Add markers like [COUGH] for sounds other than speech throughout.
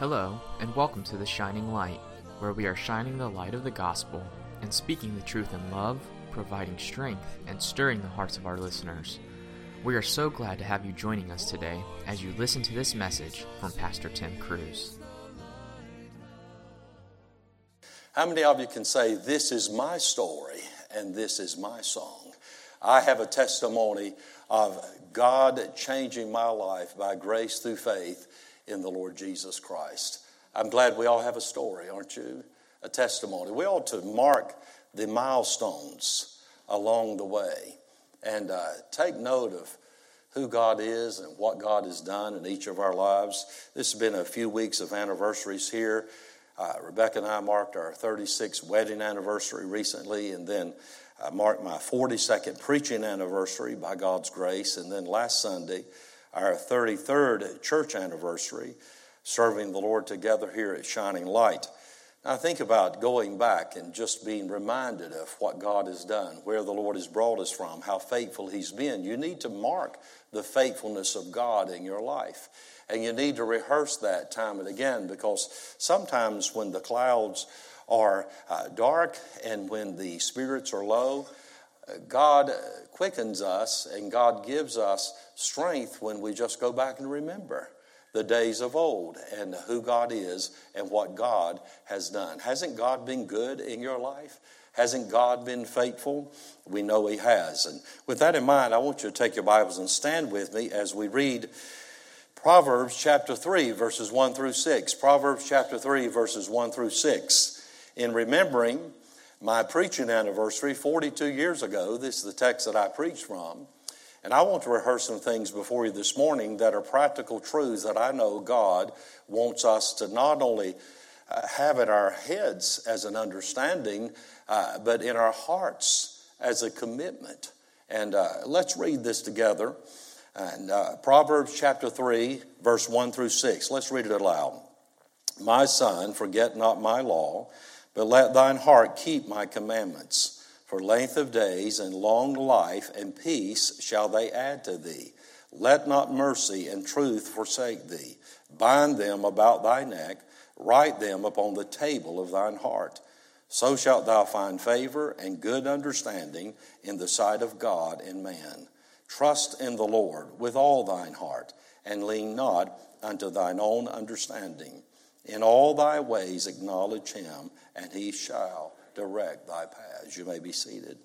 Hello, and welcome to The Shining Light, where we are shining the light of the gospel and speaking the truth in love, providing strength, and stirring the hearts of our listeners. We are so glad to have you joining us today as you listen to this message from Pastor Tim Cruz. How many of you can say, This is my story and this is my song? I have a testimony of God changing my life by grace through faith in the Lord Jesus Christ. I'm glad we all have a story, aren't you? A testimony. We ought to mark the milestones along the way and uh, take note of who God is and what God has done in each of our lives. This has been a few weeks of anniversaries here. Uh, Rebecca and I marked our 36th wedding anniversary recently, and then I marked my 42nd preaching anniversary by God's grace, and then last Sunday, our 33rd church anniversary, serving the Lord together here at Shining Light. Now, think about going back and just being reminded of what God has done, where the Lord has brought us from, how faithful He's been. You need to mark the faithfulness of God in your life. And you need to rehearse that time and again because sometimes when the clouds are uh, dark and when the spirits are low, God quickens us and God gives us strength when we just go back and remember the days of old and who God is and what God has done. Hasn't God been good in your life? Hasn't God been faithful? We know He has. And with that in mind, I want you to take your Bibles and stand with me as we read Proverbs chapter 3, verses 1 through 6. Proverbs chapter 3, verses 1 through 6. In remembering my preaching anniversary 42 years ago, this is the text that I preached from. And I want to rehearse some things before you this morning that are practical truths that I know God wants us to not only uh, have in our heads as an understanding, uh, but in our hearts as a commitment. And uh, let's read this together. And uh, Proverbs chapter 3, verse 1 through 6. Let's read it aloud. My son, forget not my law, but let thine heart keep my commandments. For length of days and long life and peace shall they add to thee. Let not mercy and truth forsake thee. Bind them about thy neck, write them upon the table of thine heart. So shalt thou find favor and good understanding in the sight of God and man. Trust in the Lord with all thine heart, and lean not unto thine own understanding. In all thy ways acknowledge him, and he shall direct thy paths. You may be seated.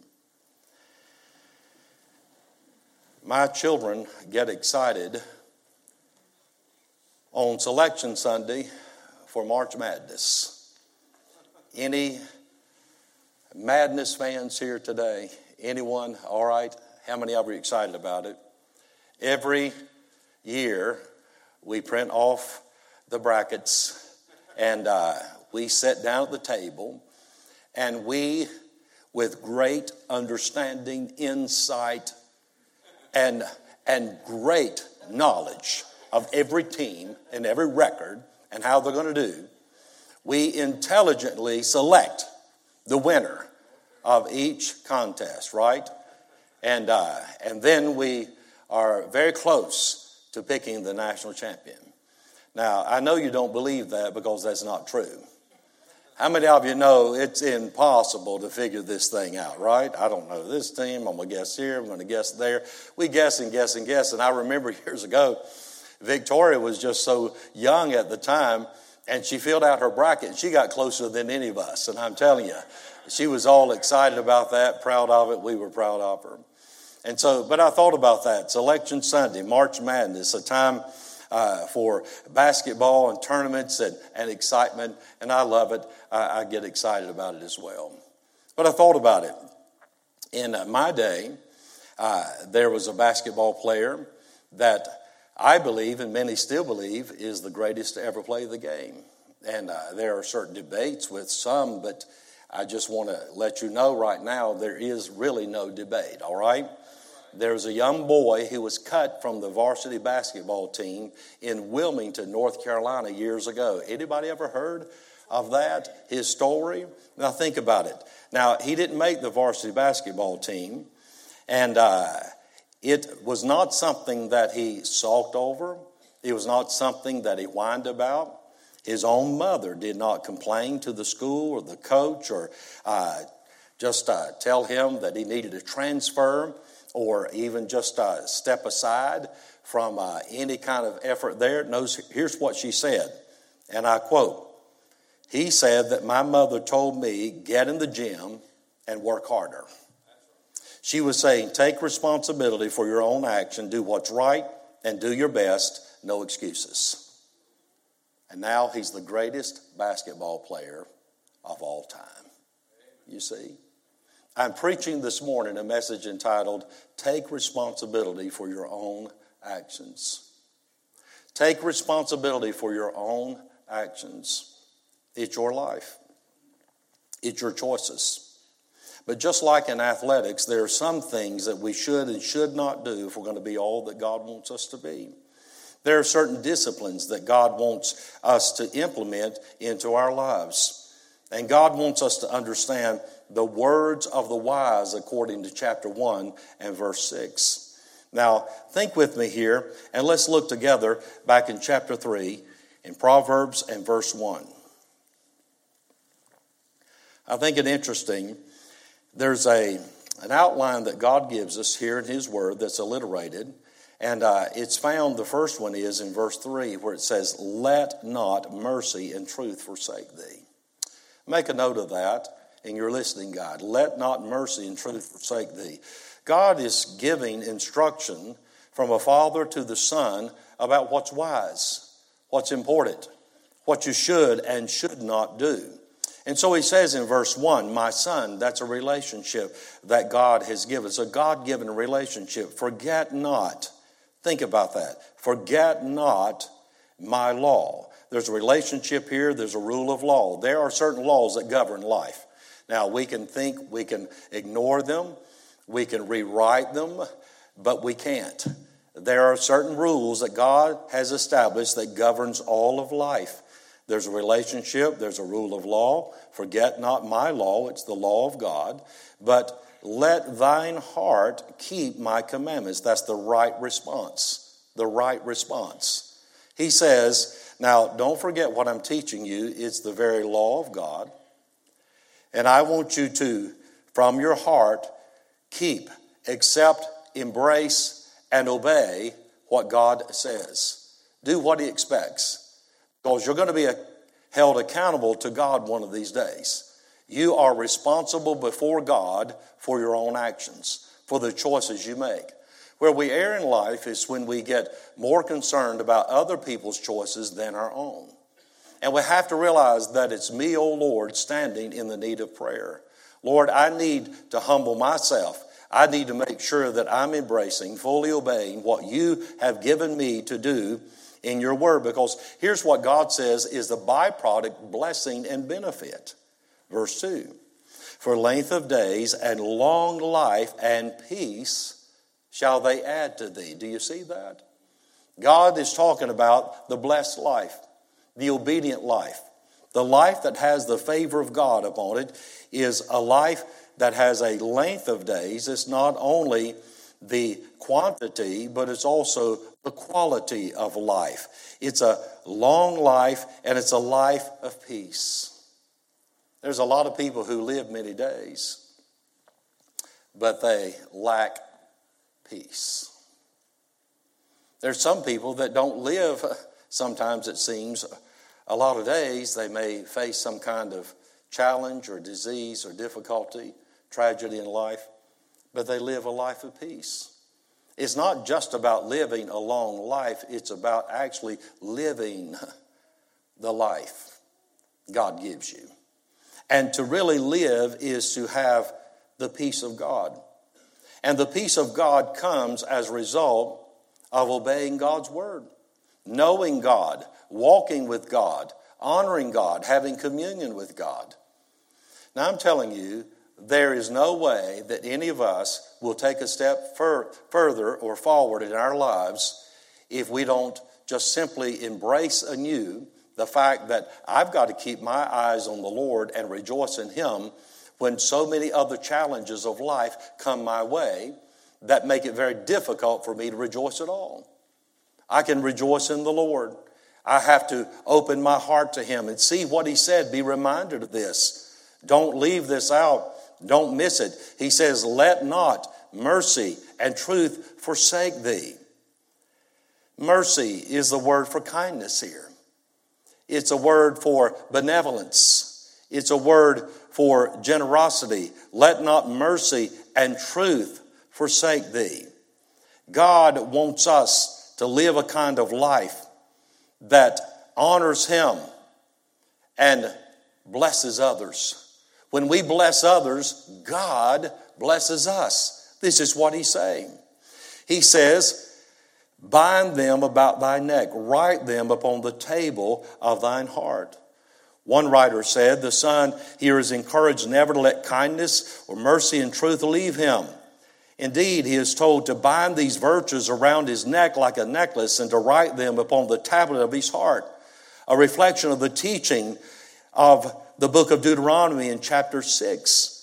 My children get excited on Selection Sunday for March Madness. Any Madness fans here today? Anyone? All right. How many of you are excited about it? Every year we print off the brackets and uh, we sit down at the table and we, with great understanding, insight, and, and great knowledge of every team and every record and how they're going to do, we intelligently select the winner of each contest, right? And, uh, and then we are very close to picking the national champion. Now, I know you don't believe that because that's not true. How many of you know it's impossible to figure this thing out, right? I don't know this team. I'm going to guess here. I'm going to guess there. We guess and guess and guess. And I remember [LAUGHS] years ago, Victoria was just so young at the time, and she filled out her bracket, and she got closer than any of us. And I'm telling you, she was all excited about that, proud of it. We were proud of her. And so, but I thought about that. It's Selection Sunday, March Madness, a time uh, for basketball and tournaments and, and excitement, and I love it. I, I, get excited about it as well. But I thought about it. In uh, my day, uh, there was a basketball player that I believe, and many still believe, is the greatest to ever play the game. And uh, there are certain debates with some, but I just want to let you know right now there is really no debate, all right? There was a young boy who was cut from the varsity basketball team in Wilmington, North Carolina years ago. Anybody ever heard of that? His story? Now think about it. Now he didn't make the varsity basketball team, and uh, it was not something that he sulked over. It was not something that he whined about. His own mother did not complain to the school or the coach or uh, just uh, tell him that he needed to transfer or even just uh, step aside from uh, any kind of effort there. Knows, here's what she said, and I quote He said that my mother told me, get in the gym and work harder. She was saying, take responsibility for your own action, do what's right, and do your best, no excuses. And now he's the greatest basketball player of all time. You see? I'm preaching this morning a message entitled, Take Responsibility for Your Own Actions. Take responsibility for your own actions. It's your life, it's your choices. But just like in athletics, there are some things that we should and should not do if we're going to be all that God wants us to be. There are certain disciplines that God wants us to implement into our lives. And God wants us to understand the words of the wise according to chapter 1 and verse 6. Now, think with me here, and let's look together back in chapter 3 in Proverbs and verse 1. I think it interesting there's a, an outline that God gives us here in His Word that's alliterated. And uh, it's found, the first one is in verse 3, where it says, Let not mercy and truth forsake thee. Make a note of that in your listening God. Let not mercy and truth forsake thee. God is giving instruction from a father to the son about what's wise, what's important, what you should and should not do. And so he says in verse 1, My son, that's a relationship that God has given. It's a God given relationship. Forget not. Think about that. Forget not my law. There's a relationship here, there's a rule of law. There are certain laws that govern life. Now, we can think, we can ignore them, we can rewrite them, but we can't. There are certain rules that God has established that governs all of life. There's a relationship, there's a rule of law. Forget not my law, it's the law of God. But let thine heart keep my commandments. That's the right response. The right response. He says, now don't forget what I'm teaching you, it's the very law of God. And I want you to, from your heart, keep, accept, embrace, and obey what God says. Do what He expects because you're going to be held accountable to God one of these days. You are responsible before God for your own actions, for the choices you make. Where we err in life is when we get more concerned about other people's choices than our own. And we have to realize that it's me, O oh Lord, standing in the need of prayer. Lord, I need to humble myself. I need to make sure that I'm embracing, fully obeying what you have given me to do in your word because here's what God says is the byproduct blessing and benefit. Verse 2 For length of days and long life and peace shall they add to thee. Do you see that? God is talking about the blessed life, the obedient life. The life that has the favor of God upon it is a life that has a length of days. It's not only the quantity, but it's also the quality of life. It's a long life and it's a life of peace. There's a lot of people who live many days, but they lack peace. There's some people that don't live, [LAUGHS] sometimes it seems, a lot of days. They may face some kind of challenge or disease or difficulty, tragedy in life, but they live a life of peace. It's not just about living a long life, it's about actually living [LAUGHS] the life God gives you. And to really live is to have the peace of God. And the peace of God comes as a result of obeying God's word, knowing God, walking with God, honoring God, having communion with God. Now, I'm telling you, there is no way that any of us will take a step fur- further or forward in our lives if we don't just simply embrace anew the fact that I've got to keep my eyes on the Lord and rejoice in Him when so many other challenges of life come my way that make it very difficult for me to rejoice at all. I can rejoice in the Lord. I have to open my heart to Him and see what He said. Be reminded of this. Don't leave this out. Don't miss it. He says, Let not mercy and truth forsake thee. Mercy is the word for kindness here. It's a word for benevolence. It's a word for generosity. Let not mercy and truth forsake thee. God wants us to live a kind of life that honors Him and blesses others. When we bless others, God blesses us. This is what He's saying. He says, Bind them about thy neck, write them upon the table of thine heart. One writer said, The son here is encouraged never to let kindness or mercy and truth leave him. Indeed, he is told to bind these virtues around his neck like a necklace and to write them upon the tablet of his heart. A reflection of the teaching of the book of Deuteronomy in chapter 6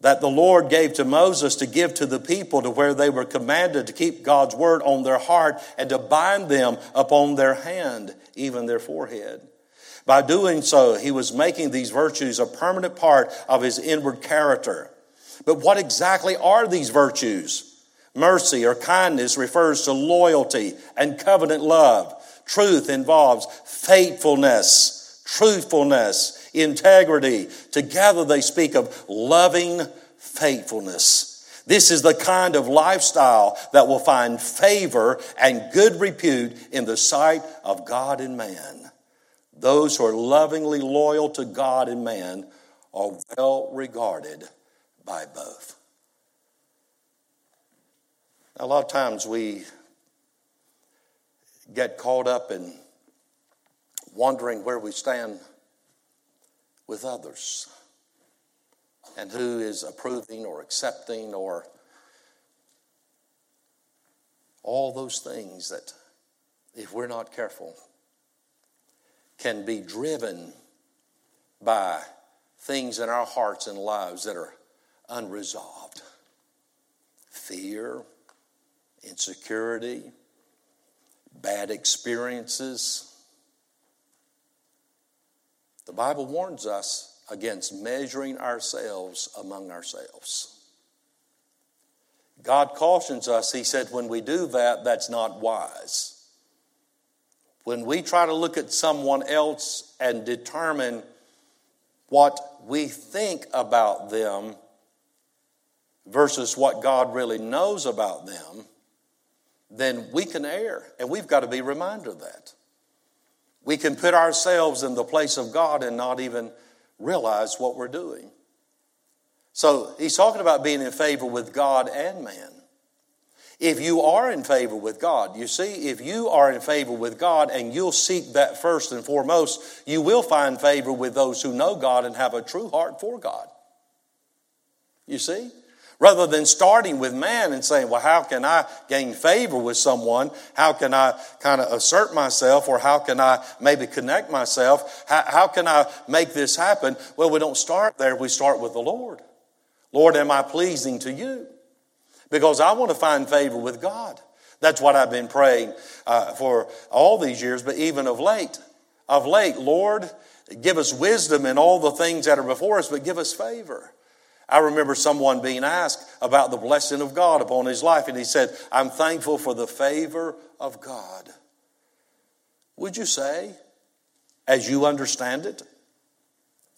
that the Lord gave to Moses to give to the people to where they were commanded to keep God's word on their heart and to bind them upon their hand, even their forehead. By doing so, he was making these virtues a permanent part of his inward character. But what exactly are these virtues? Mercy or kindness refers to loyalty and covenant love. Truth involves faithfulness, truthfulness, integrity. Together they speak of loving faithfulness. This is the kind of lifestyle that will find favor and good repute in the sight of God and man. Those who are lovingly loyal to God and man are well regarded by both. A lot of times we get caught up in wondering where we stand with others and who is approving or accepting or all those things that, if we're not careful, can be driven by things in our hearts and lives that are unresolved fear, insecurity, bad experiences. The Bible warns us against measuring ourselves among ourselves. God cautions us, He said, when we do that, that's not wise. When we try to look at someone else and determine what we think about them versus what God really knows about them, then we can err. And we've got to be reminded of that. We can put ourselves in the place of God and not even realize what we're doing. So he's talking about being in favor with God and man. If you are in favor with God, you see, if you are in favor with God and you'll seek that first and foremost, you will find favor with those who know God and have a true heart for God. You see? Rather than starting with man and saying, well, how can I gain favor with someone? How can I kind of assert myself? Or how can I maybe connect myself? How, how can I make this happen? Well, we don't start there. We start with the Lord. Lord, am I pleasing to you? Because I want to find favor with God. That's what I've been praying uh, for all these years, but even of late. Of late, Lord, give us wisdom in all the things that are before us, but give us favor. I remember someone being asked about the blessing of God upon his life, and he said, I'm thankful for the favor of God. Would you say, as you understand it?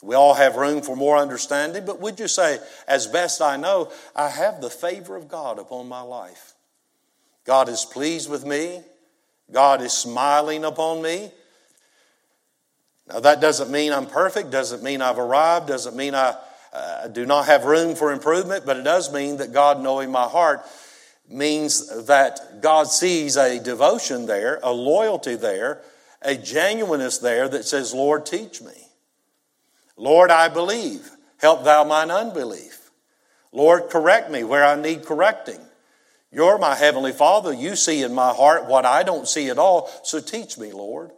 We all have room for more understanding, but would you say, as best I know, I have the favor of God upon my life? God is pleased with me. God is smiling upon me. Now, that doesn't mean I'm perfect, doesn't mean I've arrived, doesn't mean I uh, do not have room for improvement, but it does mean that God knowing my heart means that God sees a devotion there, a loyalty there, a genuineness there that says, Lord, teach me. Lord, I believe. Help thou mine unbelief. Lord, correct me where I need correcting. You're my heavenly Father. You see in my heart what I don't see at all, so teach me, Lord.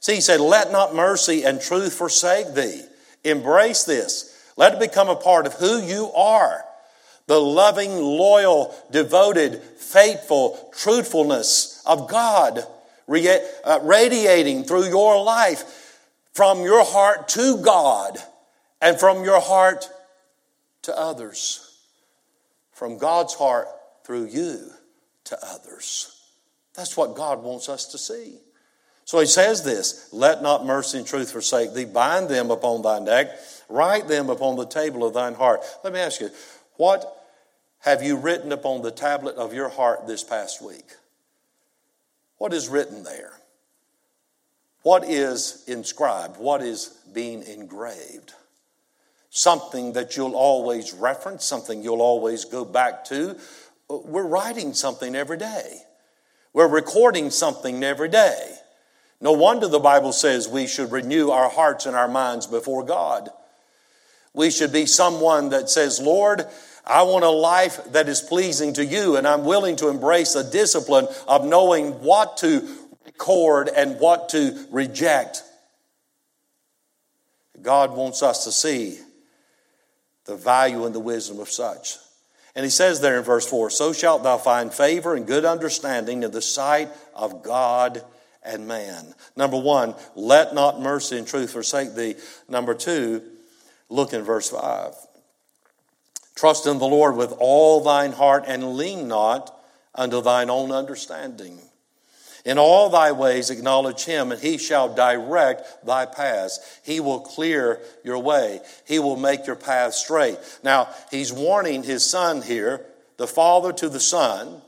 See, he said, Let not mercy and truth forsake thee. Embrace this. Let it become a part of who you are. The loving, loyal, devoted, faithful truthfulness of God uh, radiating through your life from your heart to God and from your heart to others. From God's heart through you to others. That's what God wants us to see. So he says this Let not mercy and truth forsake thee, bind them upon thy neck, write them upon the table of thine heart. Let me ask you, what have you written upon the tablet of your heart this past week? What is written there? What is inscribed? What is being engraved? Something that you'll always reference, something you'll always go back to. We're writing something every day. We're recording something every day. No wonder the Bible says we should renew our hearts and our minds before God. We should be someone that says, Lord, I want a life that is pleasing to you, and I'm willing to embrace the discipline of knowing what to record and what to reject. God wants us to see the value and the wisdom of such. And he says there in verse 4 So shalt thou find favor and good understanding in the sight of God and man. Number one, let not mercy and truth forsake thee. Number two, look in verse 5. Trust in the Lord with all thine heart and lean not unto thine own understanding. In all thy ways acknowledge him, and he shall direct thy paths. He will clear your way. He will make your path straight. Now, he's warning his son here, the father to the son,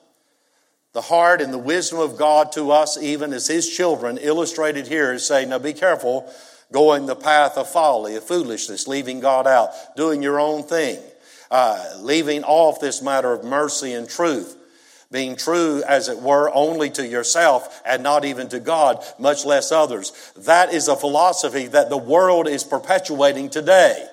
the heart and the wisdom of God to us, even as his children, illustrated here, is saying, Now be careful going the path of folly, of foolishness, leaving God out, doing your own thing uh, leaving off this matter of mercy and truth, being true, as it were, only to yourself and not even to God, much less others. That is a philosophy that the world is perpetuating today.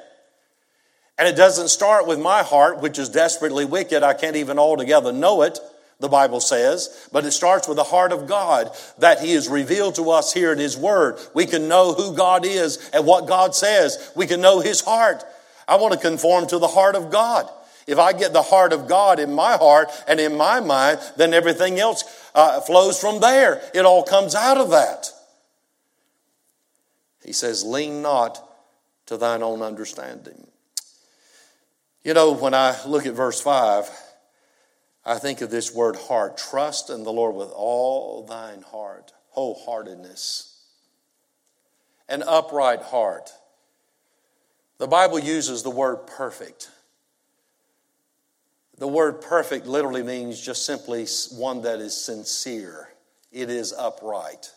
And it doesn't start with my heart, which is desperately wicked. I can't even altogether know it, the Bible says. But it starts with the heart of God that He has revealed to us here in His Word. We can know who God is and what God says. We can know His heart. I want to conform to the heart of God. If I get the heart of God in my heart and in my mind, then everything else uh, flows from there. It all comes out of that. He says, Lean not to thine own understanding. You know, when I look at verse 5, I think of this word heart. Trust in the Lord with all thine heart, wholeheartedness, an upright heart. The Bible uses the word perfect. The word perfect literally means just simply one that is sincere, it is upright.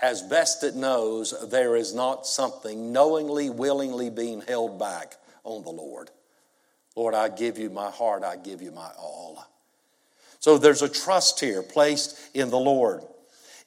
As best it knows, there is not something knowingly, willingly being held back on the Lord. Lord, I give you my heart, I give you my all. So there's a trust here placed in the Lord,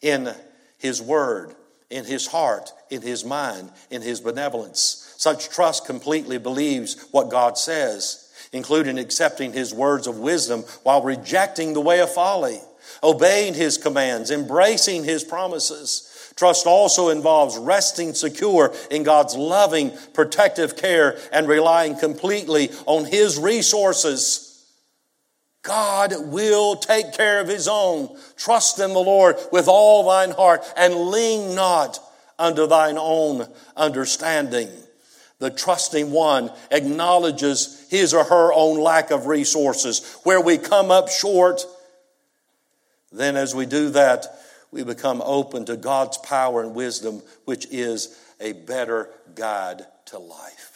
in His Word, in His heart, in His mind, in His benevolence. Such trust completely believes what God says, including accepting His words of wisdom while rejecting the way of folly, obeying His commands, embracing His promises. Trust also involves resting secure in God's loving, protective care and relying completely on His resources. God will take care of His own. Trust in the Lord with all thine heart and lean not unto thine own understanding. The trusting one acknowledges his or her own lack of resources, where we come up short. Then, as we do that, we become open to God's power and wisdom, which is a better guide to life.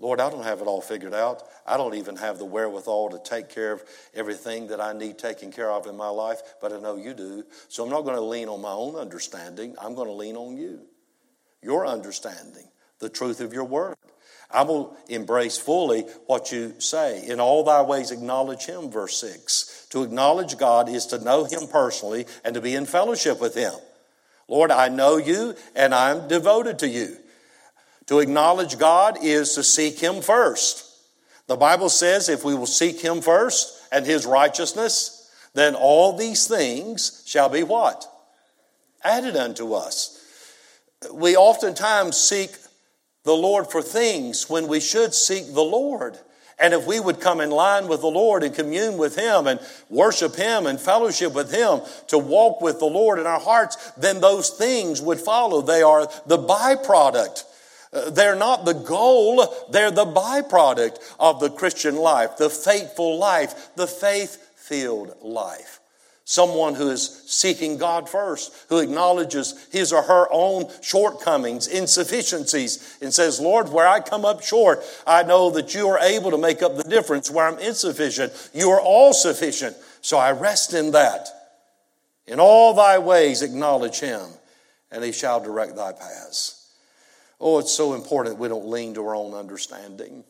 Lord, I don't have it all figured out. I don't even have the wherewithal to take care of everything that I need taken care of in my life, but I know you do. So I'm not going to lean on my own understanding. I'm going to lean on you, your understanding the truth of your word. I will embrace fully what you say. In all thy ways, acknowledge him, verse 6. To acknowledge God is to know him personally and to be in fellowship with him. Lord, I know you and I'm devoted to you. To acknowledge God is to seek him first. The Bible says if we will seek him first and his righteousness, then all these things shall be what? Added unto us. We oftentimes seek the Lord for things when we should seek the Lord. And if we would come in line with the Lord and commune with Him and worship Him and fellowship with Him to walk with the Lord in our hearts, then those things would follow. They are the byproduct. They're not the goal, they're the byproduct of the Christian life, the faithful life, the faith filled life. Someone who is seeking God first, who acknowledges his or her own shortcomings, insufficiencies, and says, Lord, where I come up short, I know that you are able to make up the difference. Where I'm insufficient, you are all sufficient. So I rest in that. In all thy ways acknowledge him, and he shall direct thy paths. Oh, it's so important we don't lean to our own understanding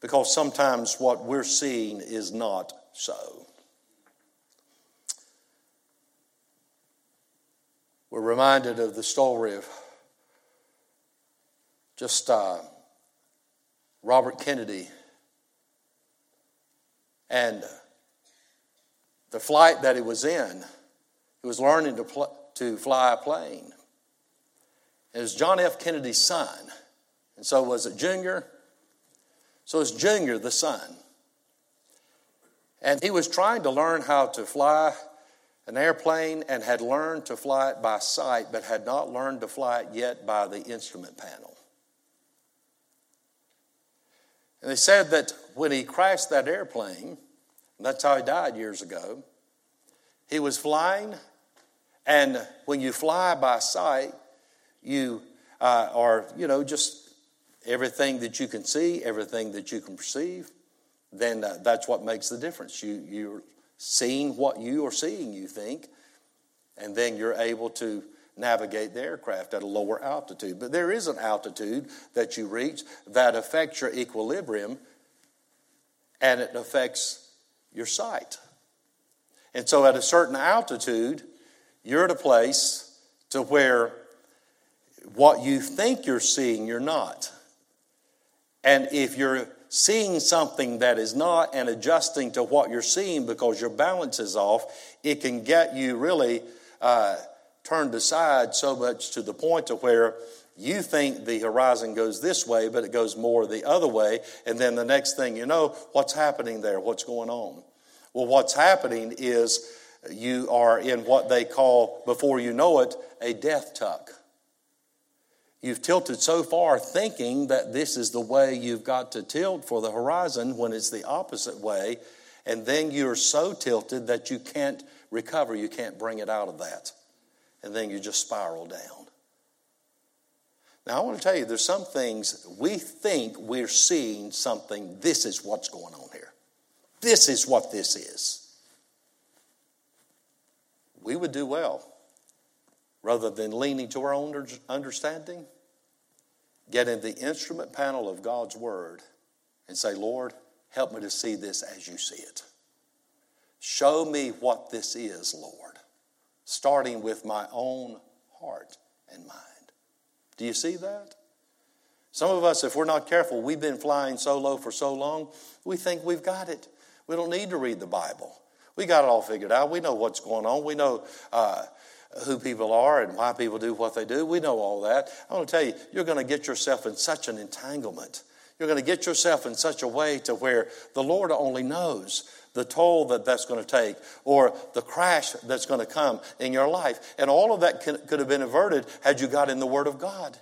because sometimes what we're seeing is not so. We're reminded of the story of just uh, Robert Kennedy and the flight that he was in. He was learning to, pl- to fly a plane. It was John F. Kennedy's son. And so was it Junior? So it's Junior, the son. And he was trying to learn how to fly an airplane and had learned to fly it by sight, but had not learned to fly it yet by the instrument panel. And they said that when he crashed that airplane, and that's how he died years ago, he was flying, and when you fly by sight, you uh, are, you know, just everything that you can see, everything that you can perceive, then uh, that's what makes the difference. You, you're seeing what you are seeing, you think, and then you're able to navigate the aircraft at a lower altitude. But there is an altitude that you reach that affects your equilibrium and it affects your sight. And so at a certain altitude, you're at a place to where what you think you're seeing, you're not. And if you're seeing something that is not and adjusting to what you're seeing because your balance is off, it can get you really uh, turned aside so much to the point to where you think the horizon goes this way, but it goes more the other way. And then the next thing you know, what's happening there? What's going on? Well, what's happening is you are in what they call, before you know it, a death tuck. You've tilted so far thinking that this is the way you've got to tilt for the horizon when it's the opposite way. And then you're so tilted that you can't recover, you can't bring it out of that. And then you just spiral down. Now, I want to tell you, there's some things we think we're seeing something. This is what's going on here. This is what this is. We would do well rather than leaning to our own understanding get in the instrument panel of God's Word and say, Lord, help me to see this as you see it. Show me what this is, Lord, starting with my own heart and mind. Do you see that? Some of us, if we're not careful, we've been flying so low for so long, we think we've got it. We don't need to read the Bible. We got it all figured out. We know what's going on. We know uh, who people are and why people do what they do. We know all that. I want to tell you, you're going to get yourself in such an entanglement. You're going to get yourself in such a way to where the Lord only knows the toll that that's going to take or the crash that's going to come in your life. And all of that could have been averted had you got in the Word of God.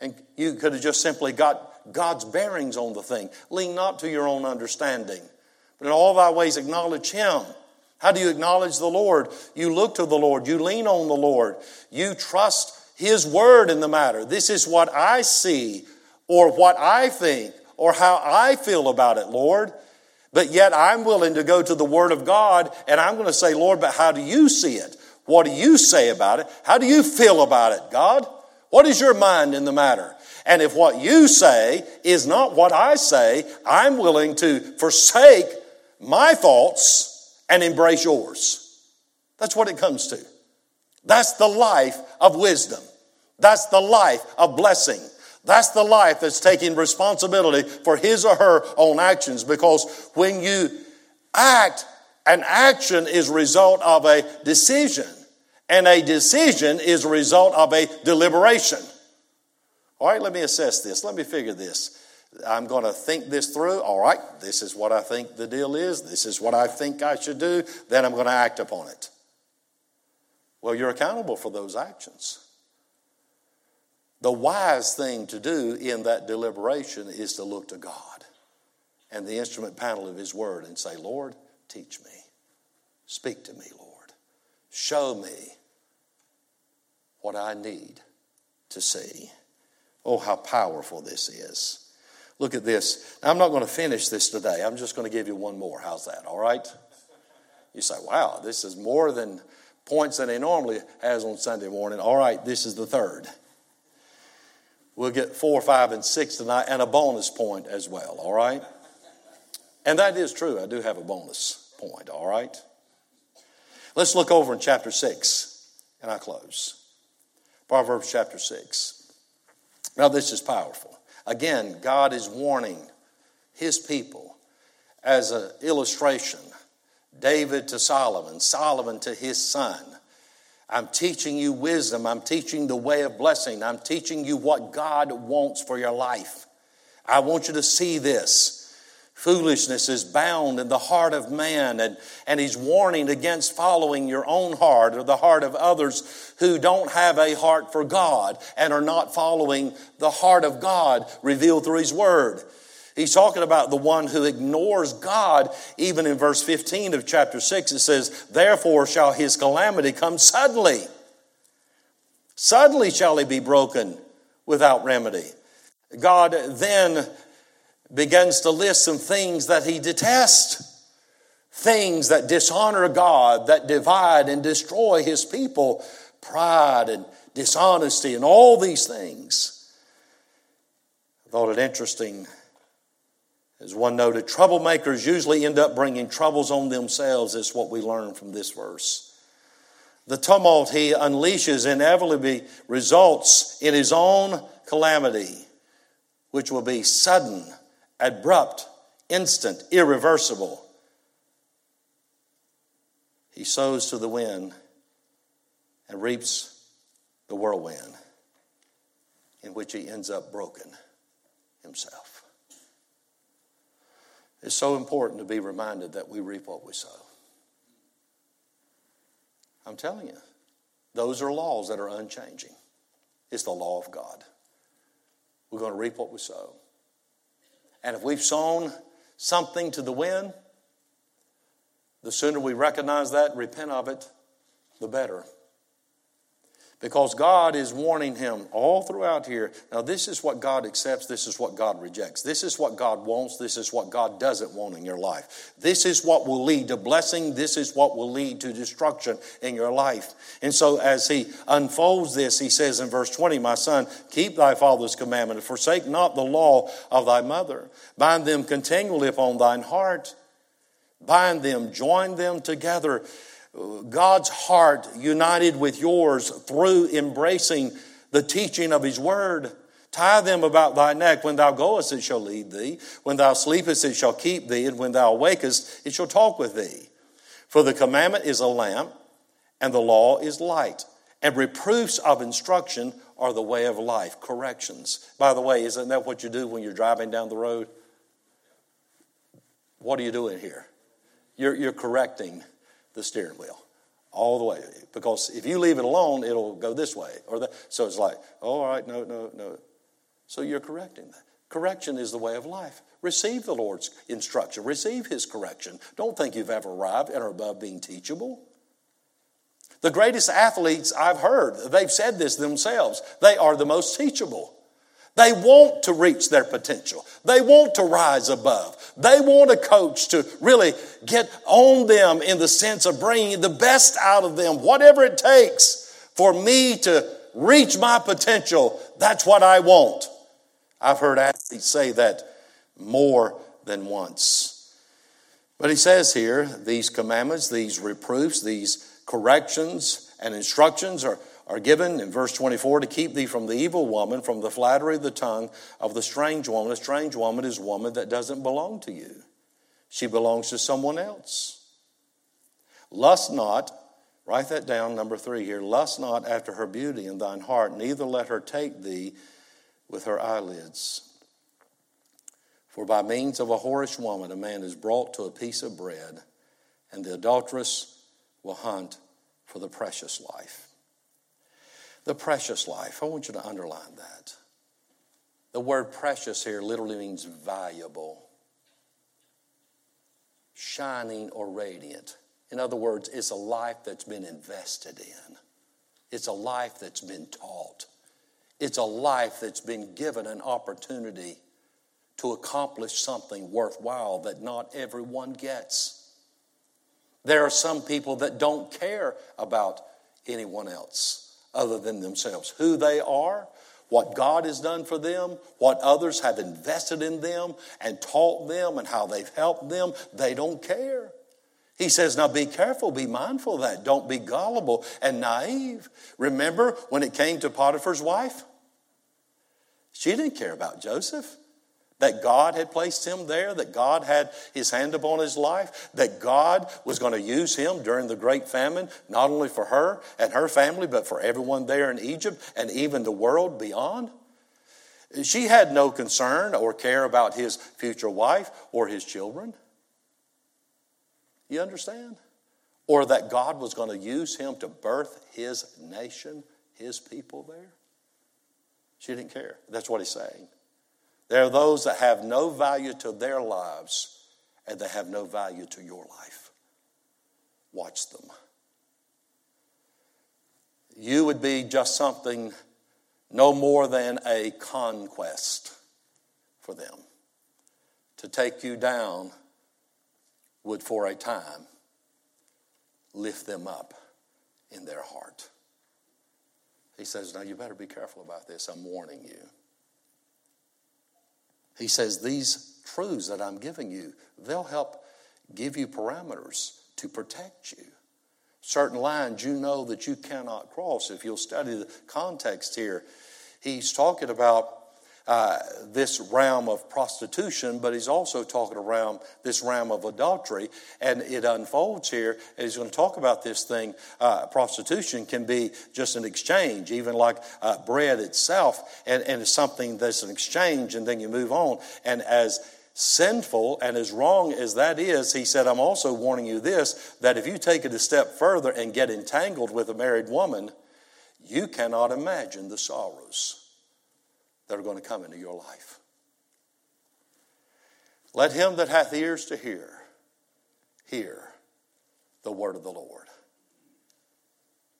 And you could have just simply got God's bearings on the thing. Lean not to your own understanding, but in all thy ways acknowledge Him how do you acknowledge the Lord? You look to the Lord. You lean on the Lord. You trust His word in the matter. This is what I see, or what I think, or how I feel about it, Lord. But yet I'm willing to go to the Word of God and I'm going to say, Lord, but how do you see it? What do you say about it? How do you feel about it, God? What is your mind in the matter? And if what you say is not what I say, I'm willing to forsake my thoughts and embrace yours. That's what it comes to. That's the life of wisdom. That's the life of blessing. That's the life that's taking responsibility for his or her own actions because when you act, an action is a result of a decision, and a decision is a result of a deliberation. All right, let me assess this. Let me figure this. I'm going to think this through. All right, this is what I think the deal is. This is what I think I should do. Then I'm going to act upon it. Well, you're accountable for those actions. The wise thing to do in that deliberation is to look to God and the instrument panel of His Word and say, Lord, teach me. Speak to me, Lord. Show me what I need to see. Oh, how powerful this is. Look at this. Now, I'm not going to finish this today. I'm just going to give you one more. How's that? All right? You say, wow, this is more than points that he normally has on Sunday morning. All right, this is the third. We'll get four, five, and six tonight, and a bonus point as well, all right? And that is true. I do have a bonus point, all right? Let's look over in chapter 6, and I close. Proverbs chapter 6. Now, this is powerful. Again, God is warning his people as an illustration David to Solomon, Solomon to his son. I'm teaching you wisdom. I'm teaching the way of blessing. I'm teaching you what God wants for your life. I want you to see this. Foolishness is bound in the heart of man, and, and he's warning against following your own heart or the heart of others who don't have a heart for God and are not following the heart of God revealed through his word. He's talking about the one who ignores God. Even in verse 15 of chapter 6, it says, Therefore shall his calamity come suddenly. Suddenly shall he be broken without remedy. God then begins to list some things that he detests things that dishonor God, that divide and destroy his people, pride and dishonesty, and all these things. I thought it interesting as one noted, troublemakers usually end up bringing troubles on themselves, is what we learn from this verse. The tumult he unleashes inevitably results in his own calamity, which will be sudden, abrupt, instant, irreversible. He sows to the wind and reaps the whirlwind, in which he ends up broken himself. It's so important to be reminded that we reap what we sow. I'm telling you, those are laws that are unchanging. It's the law of God. We're going to reap what we sow. And if we've sown something to the wind, the sooner we recognize that repent of it, the better because God is warning him all throughout here. Now, this is what God accepts, this is what God rejects. This is what God wants, this is what God doesn't want in your life. This is what will lead to blessing, this is what will lead to destruction in your life. And so, as he unfolds this, he says in verse 20, My son, keep thy father's commandment, and forsake not the law of thy mother. Bind them continually upon thine heart. Bind them, join them together God's heart united with yours through embracing the teaching of His Word. Tie them about thy neck. When thou goest, it shall lead thee. When thou sleepest, it shall keep thee. And when thou awakest, it shall talk with thee. For the commandment is a lamp, and the law is light. And reproofs of instruction are the way of life, corrections. By the way, isn't that what you do when you're driving down the road? What are you doing here? You're, you're correcting the steering wheel all the way. Because if you leave it alone, it'll go this way or that. So it's like, oh, all right, no, no, no. So you're correcting that. Correction is the way of life. Receive the Lord's instruction, receive His correction. Don't think you've ever arrived and are above being teachable. The greatest athletes I've heard, they've said this themselves, they are the most teachable. They want to reach their potential. They want to rise above. They want a coach to really get on them in the sense of bringing the best out of them, whatever it takes for me to reach my potential. That's what I want. I've heard athletes say that more than once. But he says here these commandments, these reproofs, these corrections and instructions are are given in verse 24 to keep thee from the evil woman, from the flattery of the tongue of the strange woman. A strange woman is a woman that doesn't belong to you, she belongs to someone else. Lust not, write that down, number three here. Lust not after her beauty in thine heart, neither let her take thee with her eyelids. For by means of a whorish woman, a man is brought to a piece of bread, and the adulteress will hunt for the precious life. The precious life, I want you to underline that. The word precious here literally means valuable, shining, or radiant. In other words, it's a life that's been invested in, it's a life that's been taught, it's a life that's been given an opportunity to accomplish something worthwhile that not everyone gets. There are some people that don't care about anyone else other than themselves. Who they are, what God has done for them, what others have invested in them and taught them, and how they've helped them, they don't care. He says, Now be careful, be mindful of that. Don't be gullible and naive. Remember when it came to Potiphar's wife? She didn't care about Joseph that God had placed him there, that God had his hand upon his life, that God was going to use him during the great famine, not only for her and her family, but for everyone there in Egypt and even the world beyond. She had no concern or care about his future wife or his children. You understand? Or that God was going to use him to birth his nation, his people there. She didn't care. That's what he's saying. There are those that have no value to their lives and they have no value to your life. Watch them. You would be just something no more than a conquest for them. To take you down would, for a time, lift them up in their heart. He says, Now you better be careful about this. I'm warning you. He says, These truths that I'm giving you, they'll help give you parameters to protect you. Certain lines you know that you cannot cross. If you'll study the context here, he's talking about uh, this realm of prostitution, but he's also talking around this realm of adultery. And it unfolds here. And he's going to talk about this thing. Uh, prostitution can be just an exchange, even like uh, bread itself, and, and it's something that's an exchange, and then you move on. And as sinful and as wrong as that is, he said, I'm also warning you this that if you take it a step further and get entangled with a married woman, you cannot imagine the sorrows that are going to come into your life. Let him that hath ears to hear, hear the word of the Lord.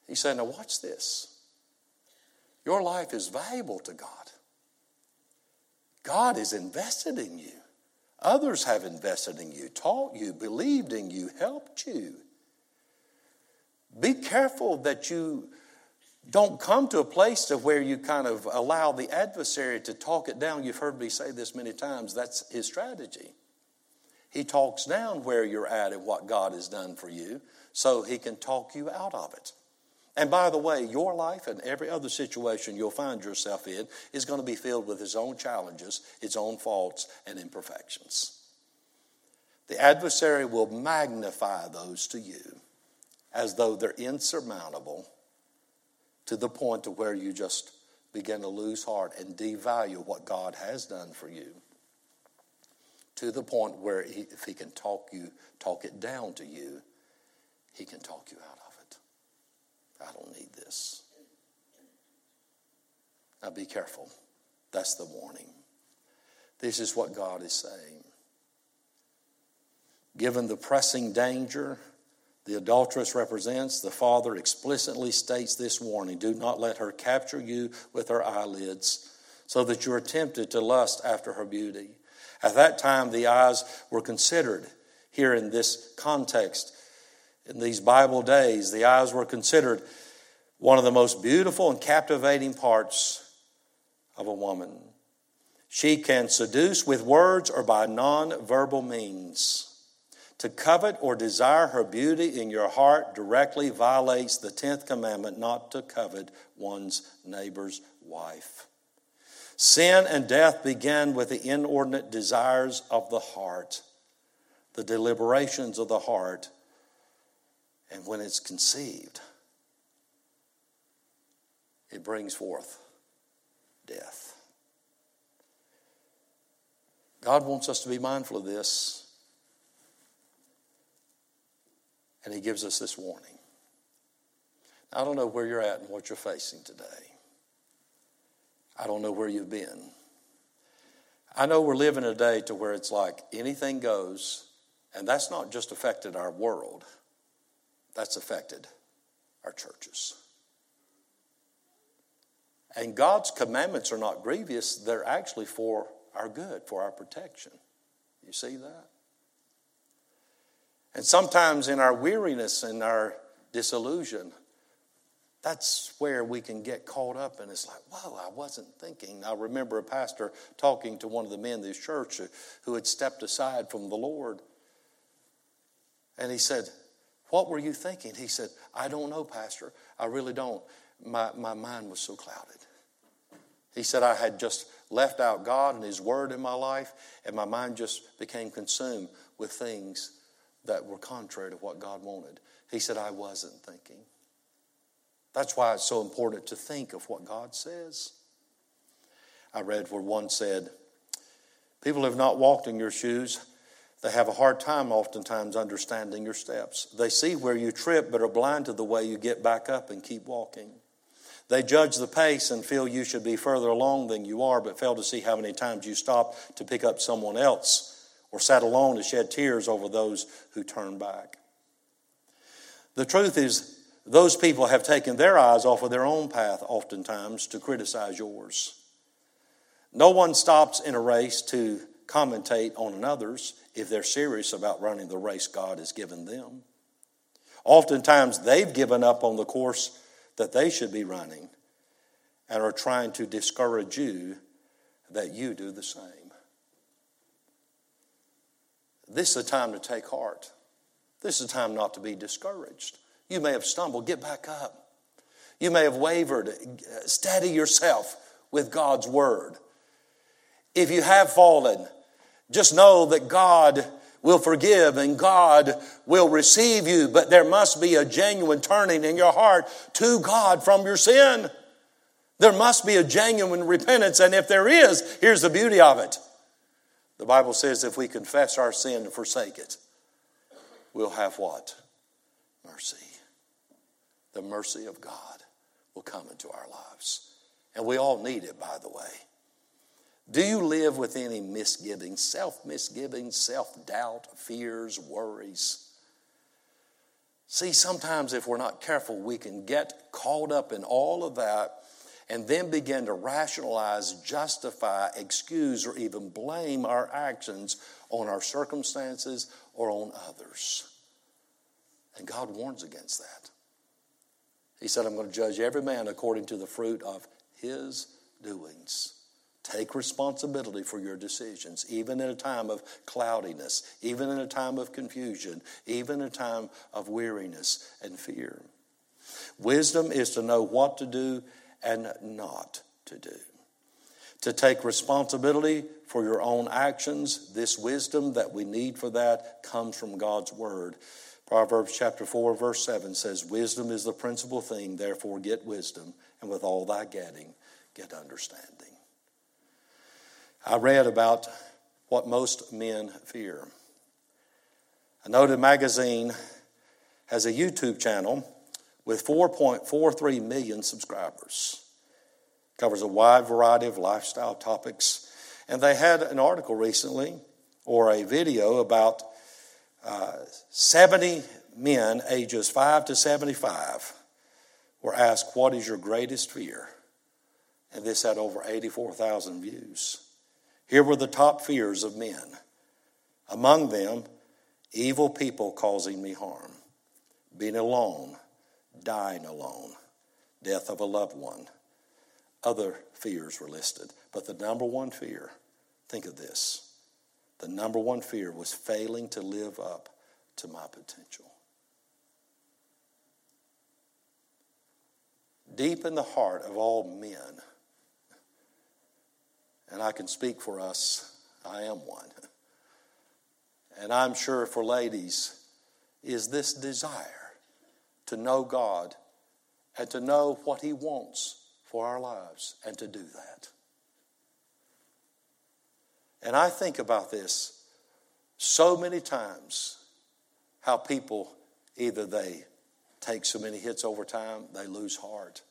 He said, Now watch this. Your life is valuable to God. God is invested in you. Others have invested in you, taught you, believed in you, helped you. Be careful that you don't come to a place to where you kind of allow the adversary to talk it down. You've heard me say this many times. That's his strategy. He talks down where you're at and what God has done for you so he can talk you out of it. And by the way, your life and every other situation you'll find yourself in is going to be filled with its own challenges, its own faults, and imperfections. The adversary will magnify those to you as though they're insurmountable to the point to where you just begin to lose heart and devalue what God has done for you. To the point where he, if he can talk you, talk it down to you, he can talk you out of it. I don't need this. Now be careful. That's the warning. This is what God is saying. Given the pressing danger the adulteress represents, the Father explicitly states this warning do not let her capture you with her eyelids, so that you are tempted to lust after her beauty. At that time, the eyes were considered, here in this context, in these Bible days, the eyes were considered one of the most beautiful and captivating parts of a woman. She can seduce with words or by non verbal means. To covet or desire her beauty in your heart directly violates the 10th commandment not to covet one's neighbor's wife. Sin and death begin with the inordinate desires of the heart, the deliberations of the heart, and when it's conceived, it brings forth death. God wants us to be mindful of this. And He gives us this warning. I don't know where you're at and what you're facing today. I don't know where you've been. I know we're living a day to where it's like anything goes, and that's not just affected our world, that's affected our churches. And God's commandments are not grievous, they're actually for our good, for our protection. You see that? And sometimes in our weariness and our disillusion, that's where we can get caught up and it's like, whoa, I wasn't thinking. I remember a pastor talking to one of the men in this church who had stepped aside from the Lord. And he said, What were you thinking? He said, I don't know, Pastor. I really don't. My, my mind was so clouded. He said, I had just left out God and His Word in my life, and my mind just became consumed with things that were contrary to what God wanted. He said, I wasn't thinking. That's why it's so important to think of what God says. I read where one said, People have not walked in your shoes. They have a hard time oftentimes understanding your steps. They see where you trip, but are blind to the way you get back up and keep walking. They judge the pace and feel you should be further along than you are, but fail to see how many times you stop to pick up someone else or sat alone to shed tears over those who turned back. The truth is, those people have taken their eyes off of their own path oftentimes to criticize yours. No one stops in a race to commentate on another's if they're serious about running the race God has given them. Oftentimes, they've given up on the course that they should be running and are trying to discourage you that you do the same. This is a time to take heart. This is a time not to be discouraged. You may have stumbled, get back up. You may have wavered, steady yourself with God's word. If you have fallen, just know that God will forgive and God will receive you, but there must be a genuine turning in your heart to God from your sin. There must be a genuine repentance, and if there is, here's the beauty of it. The Bible says if we confess our sin and forsake it, we'll have what? Mercy. The mercy of God will come into our lives. And we all need it, by the way. Do you live with any misgivings, self misgivings, self doubt, fears, worries? See, sometimes if we're not careful, we can get caught up in all of that and then begin to rationalize, justify, excuse, or even blame our actions on our circumstances or on others. And God warns against that. He said, I'm going to judge every man according to the fruit of his doings. Take responsibility for your decisions, even in a time of cloudiness, even in a time of confusion, even in a time of weariness and fear. Wisdom is to know what to do and not to do. To take responsibility for your own actions, this wisdom that we need for that comes from God's Word. Proverbs chapter 4, verse 7 says, Wisdom is the principal thing, therefore get wisdom, and with all thy getting, get understanding. I read about what most men fear. A noted magazine has a YouTube channel with 4.43 million subscribers. Covers a wide variety of lifestyle topics. And they had an article recently, or a video, about uh, 70 men ages 5 to 75 were asked, What is your greatest fear? And this had over 84,000 views. Here were the top fears of men. Among them, evil people causing me harm, being alone, dying alone, death of a loved one. Other fears were listed. But the number one fear, think of this the number one fear was failing to live up to my potential. Deep in the heart of all men, and I can speak for us, I am one. And I'm sure for ladies, is this desire to know God and to know what He wants for our lives and to do that. And I think about this so many times how people either they take so many hits over time, they lose heart.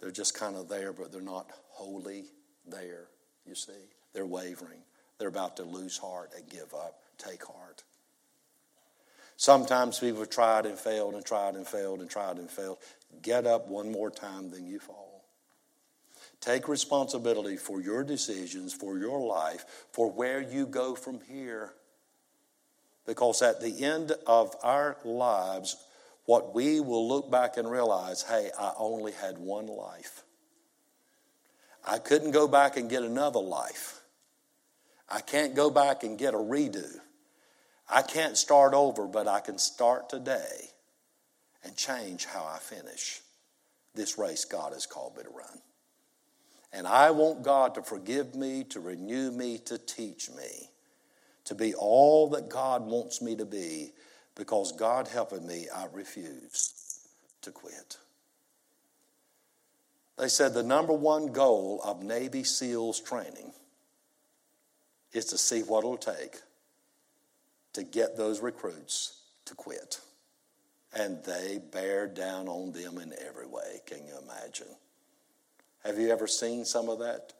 They're just kind of there, but they're not wholly there, you see. They're wavering. They're about to lose heart and give up. Take heart. Sometimes people have tried and failed and tried and failed and tried and failed. Get up one more time, then you fall. Take responsibility for your decisions, for your life, for where you go from here. Because at the end of our lives, what we will look back and realize hey, I only had one life. I couldn't go back and get another life. I can't go back and get a redo. I can't start over, but I can start today and change how I finish this race God has called me to run. And I want God to forgive me, to renew me, to teach me, to be all that God wants me to be, because God helping me, I refuse to quit. They said the number one goal of Navy SEALs training is to see what it'll take to get those recruits to quit. And they bear down on them in every way. Can you imagine? Have you ever seen some of that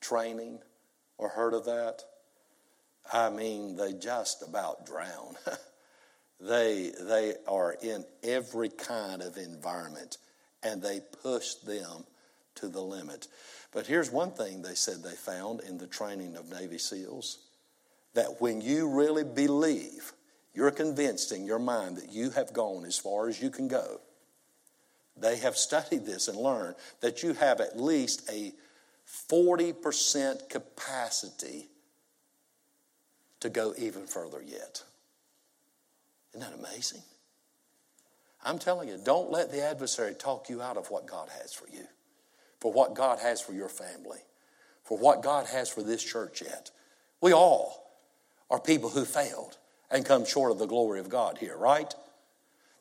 training or heard of that? I mean, they just about drown. [LAUGHS] they, they are in every kind of environment and they push them to the limit. But here's one thing they said they found in the training of Navy SEALs that when you really believe, you're convinced in your mind that you have gone as far as you can go. They have studied this and learned that you have at least a 40% capacity to go even further yet. Isn't that amazing? I'm telling you, don't let the adversary talk you out of what God has for you, for what God has for your family, for what God has for this church yet. We all are people who failed and come short of the glory of God here, right?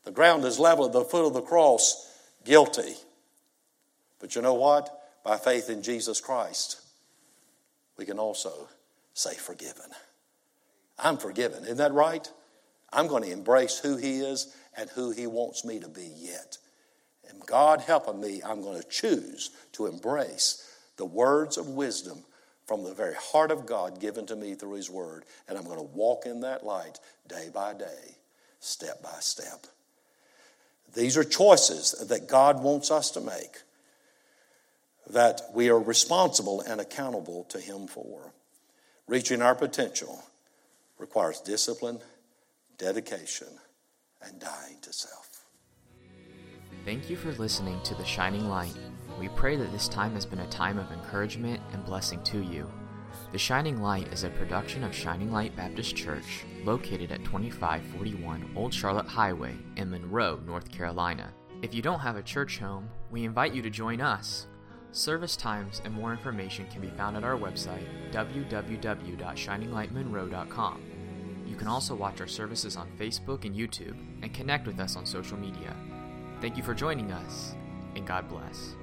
The ground is level at the foot of the cross, guilty. But you know what? By faith in Jesus Christ, we can also say forgiven. I'm forgiven. Isn't that right? I'm going to embrace who He is and who He wants me to be yet. And God helping me, I'm going to choose to embrace the words of wisdom from the very heart of God given to me through His Word. And I'm going to walk in that light day by day, step by step. These are choices that God wants us to make, that we are responsible and accountable to Him for. Reaching our potential requires discipline, dedication, and dying to self. Thank you for listening to The Shining Light. We pray that this time has been a time of encouragement and blessing to you. The Shining Light is a production of Shining Light Baptist Church, located at 2541 Old Charlotte Highway in Monroe, North Carolina. If you don't have a church home, we invite you to join us. Service times and more information can be found at our website, www.shininglightmonroe.com. You can also watch our services on Facebook and YouTube and connect with us on social media. Thank you for joining us, and God bless.